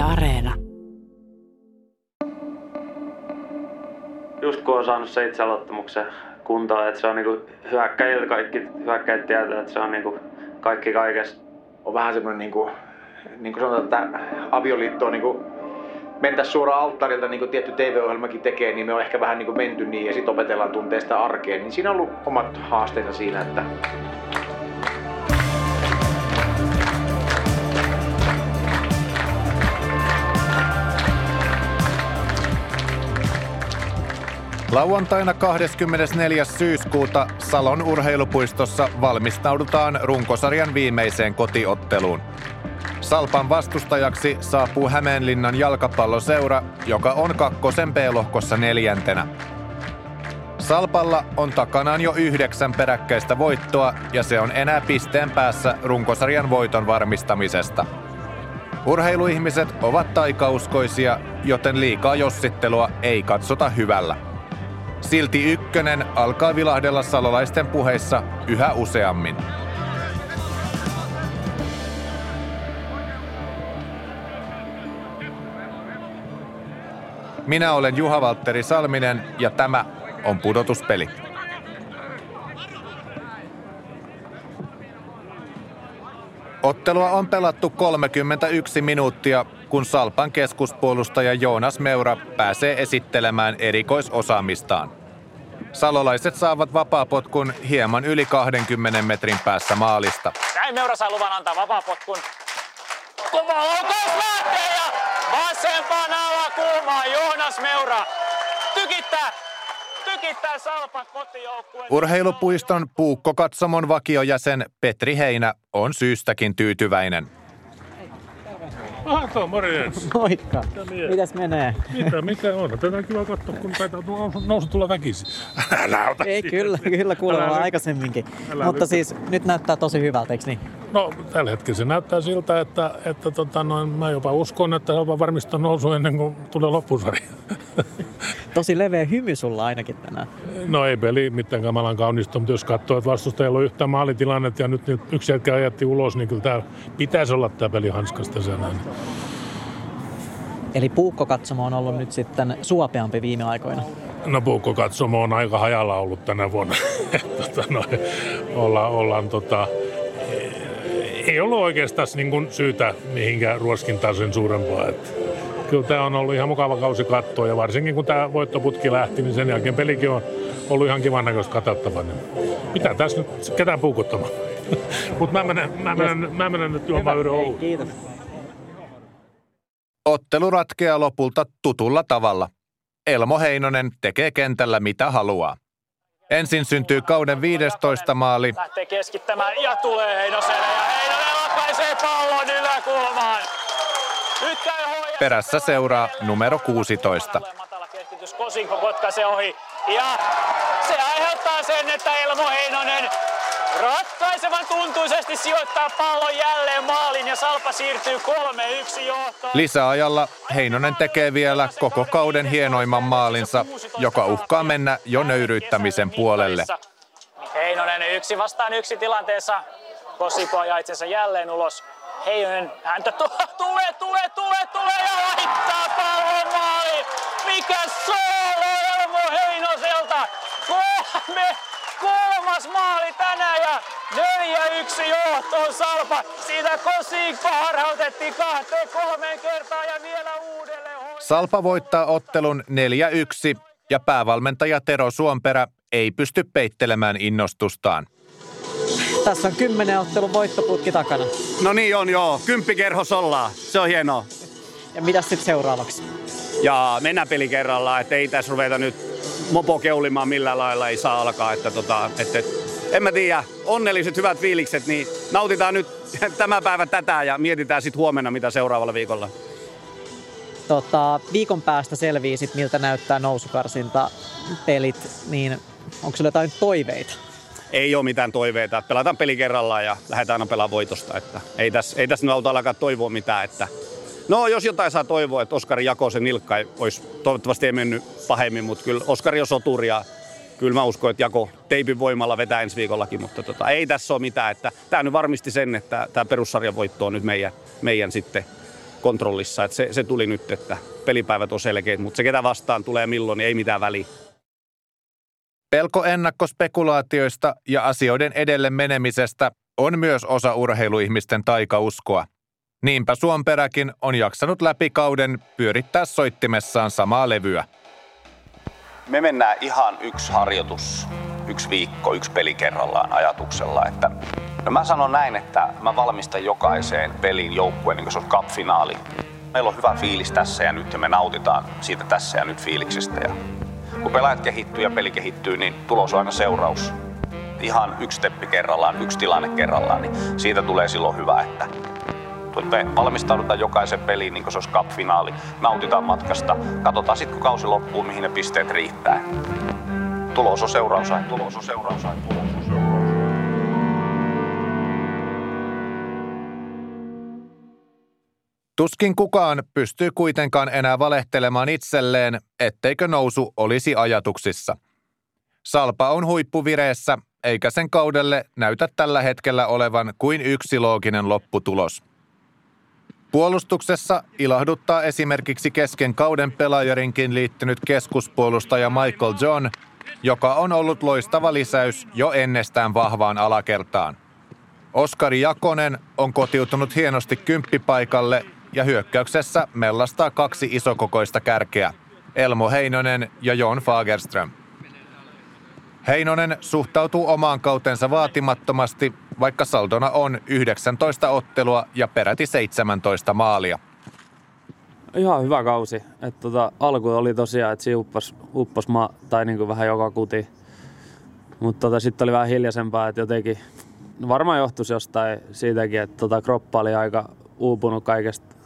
Yle Areena. Just kun on saanut se itseluottamuksen kuntoon, että se on niinku hyökkäjiltä kaikki hyökkäjät tietää, että se on niinku kaikki kaikessa. On vähän semmoinen niinku, niin kuin sanotaan, että avioliitto on niinku mentäisiin suoraan alttarilta, niin kuin tietty TV-ohjelmakin tekee, niin me on ehkä vähän niin kuin menty niin ja sitten opetellaan tuntea sitä arkeen. Niin siinä on ollut omat haasteensa siinä, että Lauantaina 24. syyskuuta Salon urheilupuistossa valmistaudutaan runkosarjan viimeiseen kotiotteluun. Salpan vastustajaksi saapuu Hämeenlinnan jalkapalloseura, joka on kakkosen B-lohkossa neljäntenä. Salpalla on takanaan jo yhdeksän peräkkäistä voittoa ja se on enää pisteen päässä runkosarjan voiton varmistamisesta. Urheiluihmiset ovat taikauskoisia, joten liikaa jossittelua ei katsota hyvällä. Silti ykkönen alkaa vilahdella salolaisten puheissa yhä useammin. Minä olen Juha Valtteri Salminen ja tämä on pudotuspeli. Ottelua on pelattu 31 minuuttia, kun Salpan keskuspuolustaja Joonas Meura pääsee esittelemään erikoisosaamistaan. Salolaiset saavat vapaapotkun hieman yli 20 metrin päässä maalista. Näin Meura saa luvan antaa vapaapotkun. Kova laukaus lähtee ja vasempaan alakulmaan Joonas Meura tykittää tykittää Salpan kotijoukkueen. Urheilupuiston puukkokatsomon vakiojäsen Petri Heinä on syystäkin tyytyväinen. Aha, morjens. Moikka. Mitäs menee? Mitä, mikä on? Tätä on kiva katsoa, kun taitaa nousu tulla väkisin. Älä ota Ei, siitä. kyllä, kyllä kuulemma Älä aikaisemminkin. Älä Mutta nyt. siis nyt näyttää tosi hyvältä, eikö niin? No, tällä hetkellä se näyttää siltä, että, että tota, noin, mä jopa uskon, että se on varmistaa nousu ennen kuin tulee loppusarja. Tosi leveä hymy sulla ainakin tänään. No ei peli mitään kamalan kaunista, mutta jos katsoo, että vastustajalla on yhtään maalitilannetta ja nyt yksi hetki ajatti ulos, niin kyllä tämä pitäisi olla tämä peli hanskasta sen näin. Eli puukkokatsomo on ollut nyt sitten suopeampi viime aikoina. No puukko katsomo on aika hajalla ollut tänä vuonna. tota, no, olla, ollaan tota, ei ollut oikeastaan niin kuin syytä mihinkään ruoskintaan sen suurempaa. Että kyllä tämä on ollut ihan mukava kausi katsoa ja varsinkin kun tämä voittoputki lähti, niin sen jälkeen pelikin on ollut ihan kivan näköistä katsottavaa. Niin Mitä tässä nyt ketään puukottamaan? Mutta mä menen, mä, menen, mä menen nyt juomaan yhden oluen. kiitos. Ottelu ratkeaa lopulta tutulla tavalla. Elmo Heinonen tekee kentällä mitä haluaa. Ensin syntyy kauden 15 maali, Lähtee keskittämään ja tulee Heinoselle ja Heinonen lakaisee pallon yläkulmaan. Nyt. Perässä seuraa numero 16. Matala keskitys, Kosinko potkaisee ohi. Ja se aiheuttaa sen, että Elmo Heinonen ratkaisevan tuntuisesti sijoittaa pallon jälleen maalin ja Salpa siirtyy 3-1 johtoon. Lisäajalla Heinonen tekee vielä koko kauden hienoimman maalinsa, joka uhkaa mennä jo nöyryyttämisen puolelle. Heinonen yksi vastaan yksi tilanteessa. Kosiko ajaa itsensä jälleen ulos. Heinonen häntä tu- tulee, tulee, tulee, tulee ja laittaa pallon maaliin. Mikä soolo Elmo Heinoselta. Kolme, kolmas maali tänään ja 4-1 johtoon Salpa. Siitä Kosinko harhautettiin kahteen kolmeen kertaan ja vielä uudelleen. Salpa voittaa ottelun 4-1 ja päävalmentaja Tero Suomperä ei pysty peittelemään innostustaan. Tässä on kymmenen ottelun voittoputki takana. No niin on joo, kymppikerhos ollaan. Se on hienoa. Ja mitä sitten seuraavaksi? Ja mennään peli kerrallaan, että ei tässä ruveta nyt mopo keulimaan millään lailla, ei saa alkaa. Että tota, että, en mä tiedä, onnelliset hyvät fiilikset, niin nautitaan nyt tämä päivä tätä ja mietitään sitten huomenna, mitä seuraavalla viikolla. Tota, viikon päästä selvii sit, miltä näyttää nousukarsinta pelit, niin onko sulla jotain toiveita? Ei ole mitään toiveita. Pelataan peli kerrallaan ja lähdetään aina pelaamaan voitosta. Että ei tässä ei tässä nyt auta alkaa toivoa mitään. Että no jos jotain saa toivoa, että Oskari jakoi sen nilkka, olisi, toivottavasti ei mennyt pahemmin, mutta kyllä Oskari on soturi ja kyllä mä uskon, että jako teipin voimalla vetää ensi viikollakin, mutta tota, ei tässä ole mitään. Että tämä nyt varmisti sen, että tämä perussarjan voitto on nyt meidän, meidän sitten kontrollissa. Et se, se tuli nyt, että pelipäivät on selkeät, mutta se ketä vastaan tulee milloin, niin ei mitään väliä. Pelko ennakkospekulaatioista ja asioiden edelle menemisestä on myös osa urheiluihmisten taikauskoa. Niinpä Suomperäkin on jaksanut läpi kauden pyörittää soittimessaan samaa levyä. Me mennään ihan yksi harjoitus, yksi viikko, yksi peli kerrallaan ajatuksella, että no mä sanon näin, että mä valmistan jokaiseen peliin joukkueen, niin kuin se on cup-finaali. Meillä on hyvä fiilis tässä ja nyt ja me nautitaan siitä tässä ja nyt fiiliksestä. Ja kun pelaajat kehittyy ja peli kehittyy, niin tulos on aina seuraus. Ihan yksi steppi kerrallaan, yksi tilanne kerrallaan, niin siitä tulee silloin hyvä, että me valmistaudutaan jokaisen peliin, niin kuin se olisi cup-finaali. Nautitaan matkasta. Katsotaan sitten, kun kausi loppuu, mihin ne pisteet riittää. Tulos on seuraus, tulos on seuraus, tulos Tuskin kukaan pystyy kuitenkaan enää valehtelemaan itselleen, etteikö nousu olisi ajatuksissa. Salpa on huippuvireessä, eikä sen kaudelle näytä tällä hetkellä olevan kuin yksi looginen lopputulos. Puolustuksessa ilahduttaa esimerkiksi kesken kauden pelaajarinkin liittynyt keskuspuolustaja Michael John, joka on ollut loistava lisäys jo ennestään vahvaan alakertaan. Oskari Jakonen on kotiutunut hienosti kymppipaikalle ja hyökkäyksessä mellastaa kaksi isokokoista kärkeä, Elmo Heinonen ja Jon Fagerström. Heinonen suhtautuu omaan kautensa vaatimattomasti, vaikka saldona on 19 ottelua ja peräti 17 maalia. Ihan hyvä kausi. Et tota, alku oli tosiaan, että siinä uppos, uppos maa, tai niinku vähän joka kuti. Mutta tota, sitten oli vähän hiljaisempaa, että jotenkin varmaan johtuisi jostain siitäkin, että tota, kroppa oli aika uupunut kaikesta.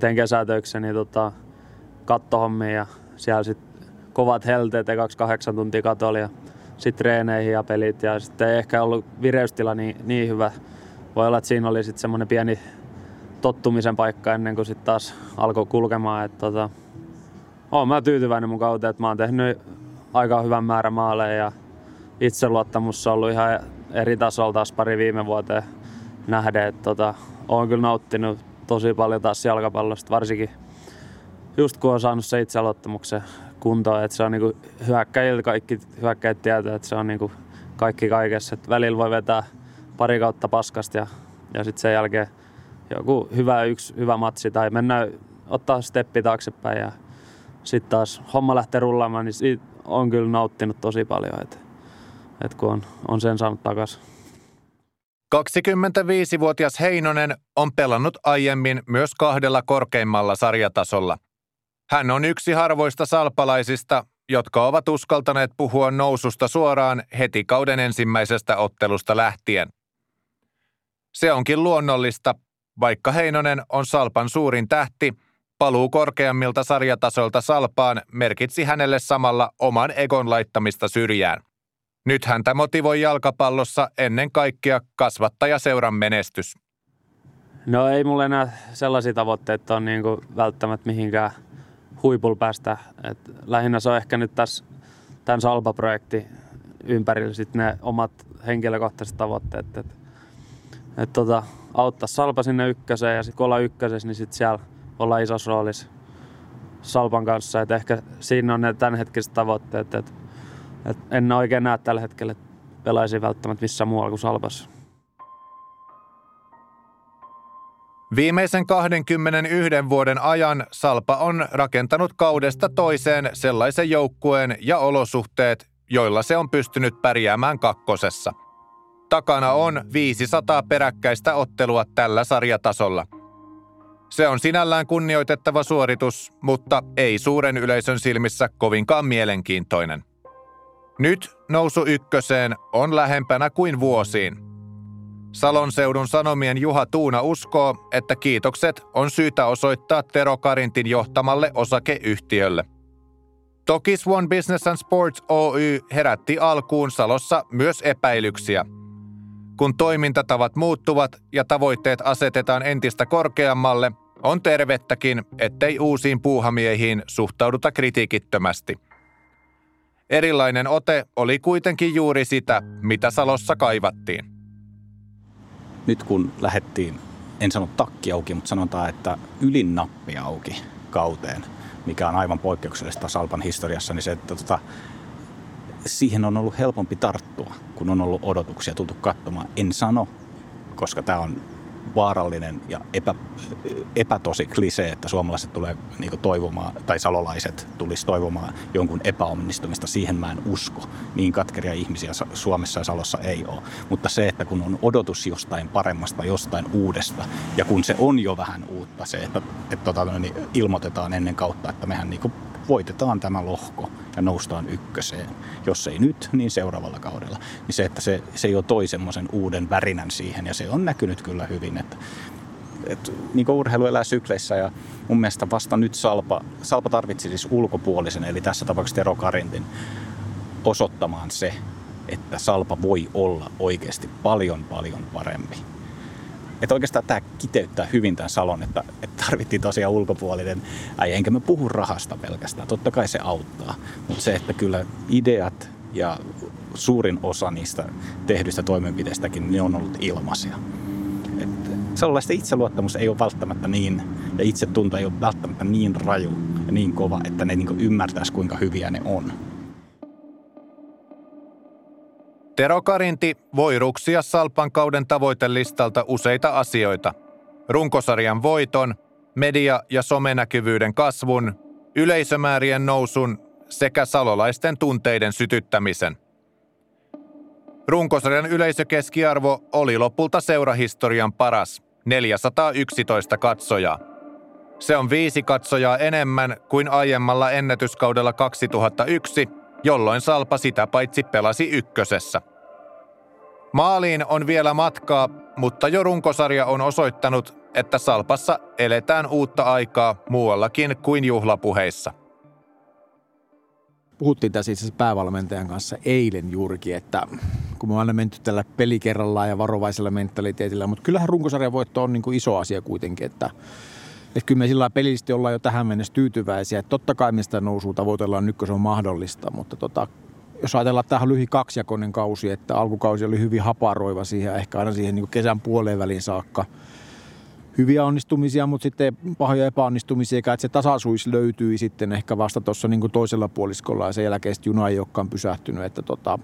Tein kesätöiksi, niin tota, kattohommiin ja siellä sitten kovat helteet ja kahdeksan tuntia katoli ja sitten treeneihin ja pelit ja sitten ei ehkä ollut vireystila niin, niin hyvä. Voi olla, että siinä oli sitten semmoinen pieni tottumisen paikka ennen kuin sitten taas alkoi kulkemaan. Et tota, olen mä tyytyväinen mun kauteen, että mä oon tehnyt aika hyvän määrän maaleja ja itseluottamus on ollut ihan eri tasolla taas pari viime vuoteen nähden. Et tota, olen kyllä nauttinut tosi paljon taas jalkapallosta, varsinkin just kun on saanut se itseluottamuksen kuntoon, että se on niinku hyökkäjiltä kaikki hyökkäjät tietää, että se on niinku kaikki kaikessa. Et välillä voi vetää pari kautta paskasta ja, ja sitten sen jälkeen joku hyvä yksi hyvä matsi tai mennään ottaa steppi taaksepäin ja sitten taas homma lähtee rullaamaan, niin siitä on kyllä nauttinut tosi paljon, että et kun on, on sen saanut takaisin. 25-vuotias Heinonen on pelannut aiemmin myös kahdella korkeimmalla sarjatasolla. Hän on yksi harvoista salpalaisista, jotka ovat uskaltaneet puhua noususta suoraan heti kauden ensimmäisestä ottelusta lähtien. Se onkin luonnollista, vaikka Heinonen on Salpan suurin tähti, paluu korkeammilta sarjatasolta Salpaan merkitsi hänelle samalla oman egon laittamista syrjään. Nyt häntä motivoi jalkapallossa ennen kaikkea kasvattajaseuran menestys. No ei mulla enää sellaisia tavoitteita on niin välttämättä mihinkään huipulla päästä. Et lähinnä se on ehkä nyt tässä tämän Salpa-projekti ympärillä sit ne omat henkilökohtaiset tavoitteet. Et, et tota, auttaa Salpa sinne ykköseen ja sitten kun ollaan ykkösessä, niin sitten siellä ollaan isossa roolissa Salpan kanssa. Et ehkä siinä on ne tämänhetkiset tavoitteet. Et, et en oikein näe tällä hetkellä, että pelaisin välttämättä missään muualla kuin Salpassa. Viimeisen 21 vuoden ajan Salpa on rakentanut kaudesta toiseen sellaisen joukkueen ja olosuhteet, joilla se on pystynyt pärjäämään kakkosessa. Takana on 500 peräkkäistä ottelua tällä sarjatasolla. Se on sinällään kunnioitettava suoritus, mutta ei suuren yleisön silmissä kovinkaan mielenkiintoinen. Nyt nousu ykköseen on lähempänä kuin vuosiin – Salon seudun Sanomien Juha Tuuna uskoo, että kiitokset on syytä osoittaa Tero Karintin johtamalle osakeyhtiölle. Toki Swan Business and Sports Oy herätti alkuun Salossa myös epäilyksiä. Kun toimintatavat muuttuvat ja tavoitteet asetetaan entistä korkeammalle, on tervettäkin, ettei uusiin puuhamiehiin suhtauduta kritiikittömästi. Erilainen ote oli kuitenkin juuri sitä, mitä Salossa kaivattiin nyt kun lähdettiin en sano takki auki, mutta sanotaan, että ylin nappi auki kauteen, mikä on aivan poikkeuksellista Salpan historiassa, niin se, että tota, siihen on ollut helpompi tarttua, kun on ollut odotuksia tultu katsomaan. En sano, koska tämä on vaarallinen ja epä, epätosi klisee, että suomalaiset tulee niin toivomaan, tai salolaiset tulisi toivomaan jonkun epäonnistumista. Siihen mä en usko. Niin katkeria ihmisiä Suomessa ja Salossa ei ole. Mutta se, että kun on odotus jostain paremmasta, jostain uudesta, ja kun se on jo vähän uutta, se, että, että tota, niin ilmoitetaan ennen kautta, että mehän niin voitetaan tämä lohko ja noustaan ykköseen. Jos ei nyt, niin seuraavalla kaudella. Niin se, että se, se jo toi semmoisen uuden värinän siihen ja se on näkynyt kyllä hyvin. Että, että niin urheilu elää sykleissä ja mun mielestä vasta nyt Salpa, Salpa tarvitsi siis ulkopuolisen, eli tässä tapauksessa Tero Karintin, osoittamaan se, että Salpa voi olla oikeasti paljon paljon parempi että oikeastaan tämä kiteyttää hyvin tämän salon, että, että tarvittiin tosiaan ulkopuolinen äijä. Enkä mä puhu rahasta pelkästään, totta kai se auttaa. Mutta se, että kyllä ideat ja suurin osa niistä tehdyistä toimenpiteistäkin, ne on ollut ilmaisia. Sellaista itseluottamus ei ole välttämättä niin, ja itsetunto ei ole välttämättä niin raju ja niin kova, että ne niin ymmärtäisi kuinka hyviä ne on. Tero Karinti voi ruksia Salpan kauden tavoitelistalta useita asioita. Runkosarjan voiton, media- ja somenäkyvyyden kasvun, yleisömäärien nousun sekä salolaisten tunteiden sytyttämisen. Runkosarjan yleisökeskiarvo oli lopulta seurahistorian paras, 411 katsojaa. Se on viisi katsojaa enemmän kuin aiemmalla ennätyskaudella 2001, jolloin Salpa sitä paitsi pelasi ykkösessä. Maaliin on vielä matkaa, mutta jo runkosarja on osoittanut, että Salpassa eletään uutta aikaa muuallakin kuin juhlapuheissa. Puhuttiin tässä itse päävalmentajan kanssa eilen juurikin, että kun me on aina menty tällä pelikerralla ja varovaisella mentaliteetillä, mutta kyllähän runkosarjan voitto on niin kuin iso asia kuitenkin, että että kyllä me sillä pelillisesti ollaan jo tähän mennessä tyytyväisiä. Että totta kai me sitä nousua tavoitellaan nyt, kun se on mahdollista, mutta tota, jos ajatellaan, että tämähän lyhi kaksijakoinen kausi, että alkukausi oli hyvin haparoiva siihen, ehkä aina siihen niin kesän puoleen väliin saakka. Hyviä onnistumisia, mutta sitten pahoja epäonnistumisia, että se tasaisuus löytyi sitten ehkä vasta tuossa niin toisella puoliskolla ja sen jälkeen juna ei olekaan pysähtynyt. Että tota,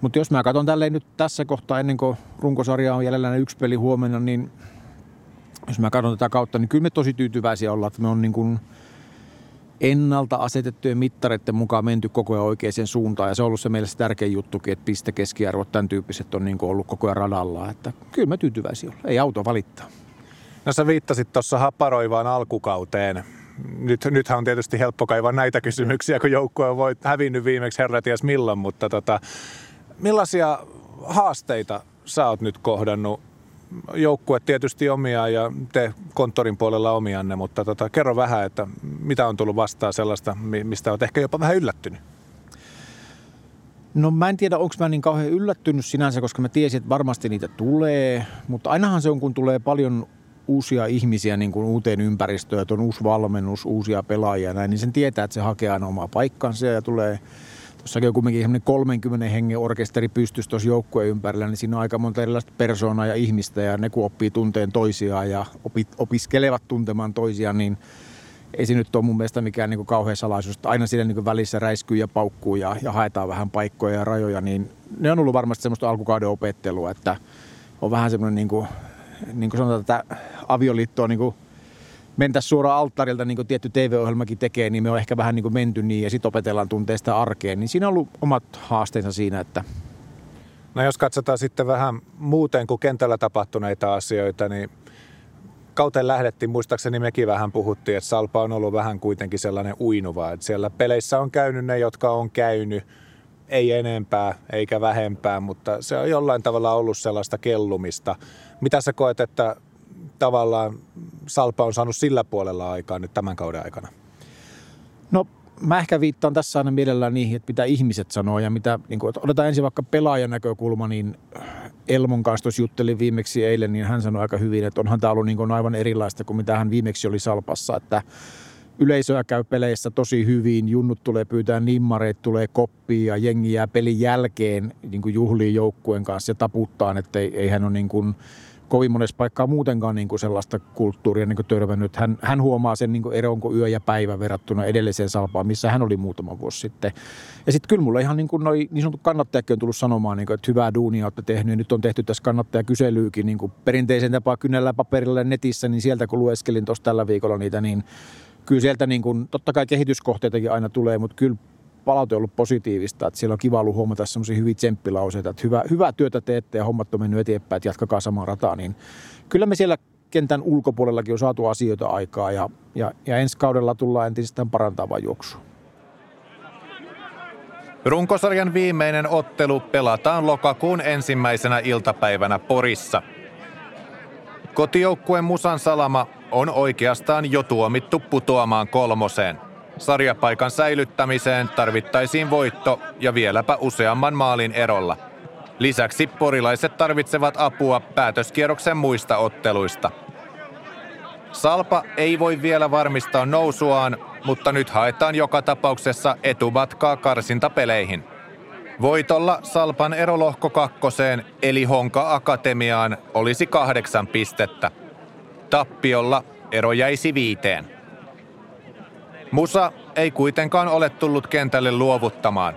mutta jos mä katson tälleen nyt tässä kohtaa ennen kuin runkosarja on jäljellä yksi peli huomenna, niin jos mä katson tätä kautta, niin kyllä me tosi tyytyväisiä ollaan, että me on niin kuin ennalta asetettujen mittareiden mukaan menty koko ajan oikeaan suuntaan. Ja se on ollut se meille se tärkein juttukin, että piste keskiarvot, tämän tyyppiset on niin kuin ollut koko ajan radalla. Että kyllä me tyytyväisiä ollaan. Ei auto valittaa. No sä viittasit tuossa haparoivaan alkukauteen. Nyt, nythän on tietysti helppo kaivaa näitä kysymyksiä, kun joukkue on voit hävinnyt viimeksi herra ties milloin, mutta tota, millaisia haasteita sä oot nyt kohdannut joukkue tietysti omia ja te konttorin puolella omianne, mutta tota, kerro vähän, että mitä on tullut vastaan sellaista, mistä olet ehkä jopa vähän yllättynyt? No mä en tiedä, onko mä niin kauhean yllättynyt sinänsä, koska mä tiesin, että varmasti niitä tulee, mutta ainahan se on, kun tulee paljon uusia ihmisiä niin kuin uuteen ympäristöön, että on uusi valmennus, uusia pelaajia näin, niin sen tietää, että se hakee aina omaa paikkansa ja tulee – Tuossakin on kuitenkin semmoinen 30 hengen orkesteri pystyssä tuossa joukkueen ympärillä, niin siinä on aika monta erilaista persoonaa ja ihmistä ja ne kun oppii tunteen toisiaan ja opit, opiskelevat tuntemaan toisiaan, niin ei se nyt ole mun mielestä mikään niin kauhean salaisuus. Aina siinä niin välissä räiskyy ja paukkuu ja, ja haetaan vähän paikkoja ja rajoja, niin ne on ollut varmasti semmoista alkukauden opettelua, että on vähän semmoinen niin kuin, niin kuin sanotaan, että avioliitto on niin kuin mentäisiin suoraan alttarilta, niin kuin tietty TV-ohjelmakin tekee, niin me on ehkä vähän niin kuin menty niin ja sitten opetellaan tunteesta arkeen. Niin siinä on ollut omat haasteensa siinä, että... No jos katsotaan sitten vähän muuten kuin kentällä tapahtuneita asioita, niin kauteen lähdettiin, muistaakseni mekin vähän puhuttiin, että Salpa on ollut vähän kuitenkin sellainen uinuva, että siellä peleissä on käynyt ne, jotka on käynyt, ei enempää eikä vähempää, mutta se on jollain tavalla ollut sellaista kellumista. Mitä sä koet, että tavallaan Salpa on saanut sillä puolella aikaa nyt tämän kauden aikana? No mä ehkä viittaan tässä aina mielellään niihin, että mitä ihmiset sanoo ja mitä, niin kuin, otetaan ensin vaikka pelaajan näkökulma, niin Elmon kanssa juttelin viimeksi eilen, niin hän sanoi aika hyvin, että onhan tämä ollut niin kuin aivan erilaista kuin mitä hän viimeksi oli Salpassa, että yleisöä käy peleissä tosi hyvin, junnut tulee pyytää nimmareet, tulee koppia ja jengi jää pelin jälkeen niin kuin juhliin joukkueen kanssa ja taputtaan, että ei, ei hän ole niin kuin kovin monessa paikkaa muutenkaan niin kuin sellaista kulttuuria niin kuin törmännyt. Hän, hän huomaa sen niin eron kuin yö ja päivä verrattuna edelliseen salpaan, missä hän oli muutama vuosi sitten. Ja sitten kyllä mulle ihan niin kuin noi, niin sanottu kannattajakin on tullut sanomaan, niin kuin, että hyvää duunia olette tehnyt. Ja nyt on tehty tässä kannattajakyselyykin niin kuin perinteisen tapaa kynnellä paperilla netissä, niin sieltä kun lueskelin tuossa tällä viikolla niitä, niin kyllä sieltä niin kuin, totta kai kehityskohteitakin aina tulee, mutta kyllä palaute ollut positiivista, että siellä on kiva ollut huomata semmoisia hyviä tsemppilauseita, että hyvä, hyvää työtä teette ja hommat on mennyt eteenpäin, että jatkakaa samaa rataa, niin kyllä me siellä kentän ulkopuolellakin on saatu asioita aikaa ja, ja, ja ensi kaudella tullaan entisestään parantavaa juoksua. Runkosarjan viimeinen ottelu pelataan lokakuun ensimmäisenä iltapäivänä Porissa. Kotijoukkueen Musan Salama on oikeastaan jo tuomittu putoamaan kolmoseen. Sarjapaikan säilyttämiseen tarvittaisiin voitto ja vieläpä useamman maalin erolla. Lisäksi porilaiset tarvitsevat apua päätöskierroksen muista otteluista. Salpa ei voi vielä varmistaa nousuaan, mutta nyt haetaan joka tapauksessa etumatkaa karsintapeleihin. Voitolla Salpan erolohko kakkoseen eli Honka Akatemiaan olisi kahdeksan pistettä. Tappiolla ero jäisi viiteen. Musa ei kuitenkaan ole tullut kentälle luovuttamaan.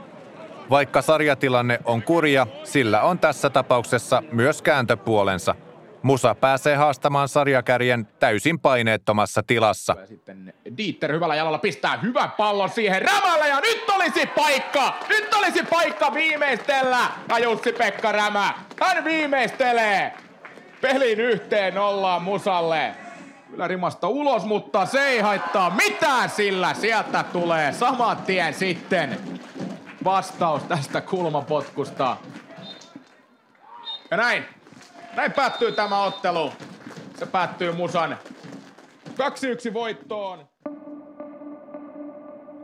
Vaikka sarjatilanne on kurja, sillä on tässä tapauksessa myös kääntöpuolensa. Musa pääsee haastamaan sarjakärjen täysin paineettomassa tilassa. Sitten Dieter hyvällä jalalla pistää hyvän pallon siihen Rämälle ja nyt olisi paikka! Nyt olisi paikka viimeistellä! Ja Jussi-Pekka Rämä, hän viimeistelee! Pelin yhteen nollaan Musalle. Kyllä rimasta ulos, mutta se ei haittaa mitään sillä. Sieltä tulee saman tien sitten vastaus tästä kulmapotkusta. Ja näin. Näin päättyy tämä ottelu. Se päättyy Musan 2-1 voittoon.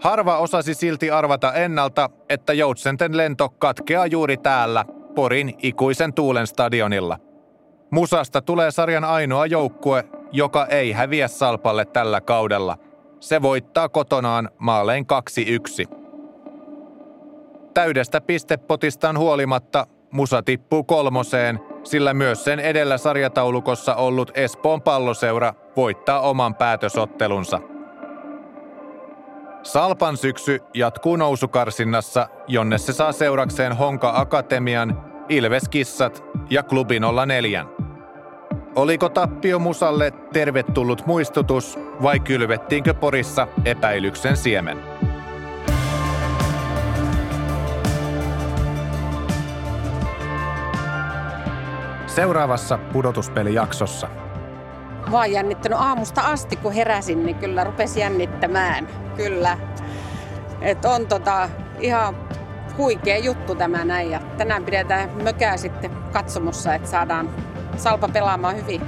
Harva osasi silti arvata ennalta, että Joutsenten lento katkeaa juuri täällä, Porin ikuisen tuulen stadionilla. Musasta tulee sarjan ainoa joukkue, joka ei häviä Salpalle tällä kaudella. Se voittaa kotonaan maalein 2-1. Täydestä pistepotistaan huolimatta Musa tippuu kolmoseen, sillä myös sen edellä sarjataulukossa ollut Espoon palloseura voittaa oman päätösottelunsa. Salpan syksy jatkuu nousukarsinnassa, jonne se saa seurakseen Honka Akatemian, Ilves Kissat ja Klubi 04. Oliko tappio Musalle tervetullut muistutus vai kylvettiinkö Porissa epäilyksen siemen? Seuraavassa pudotuspelijaksossa. Vaan jännittänyt aamusta asti, kun heräsin, niin kyllä rupesi jännittämään. Kyllä. Et on tota ihan huikea juttu tämä näin. Ja tänään pidetään mökää sitten katsomossa, että saadaan Salpa pelaamaan hyvin.